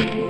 you.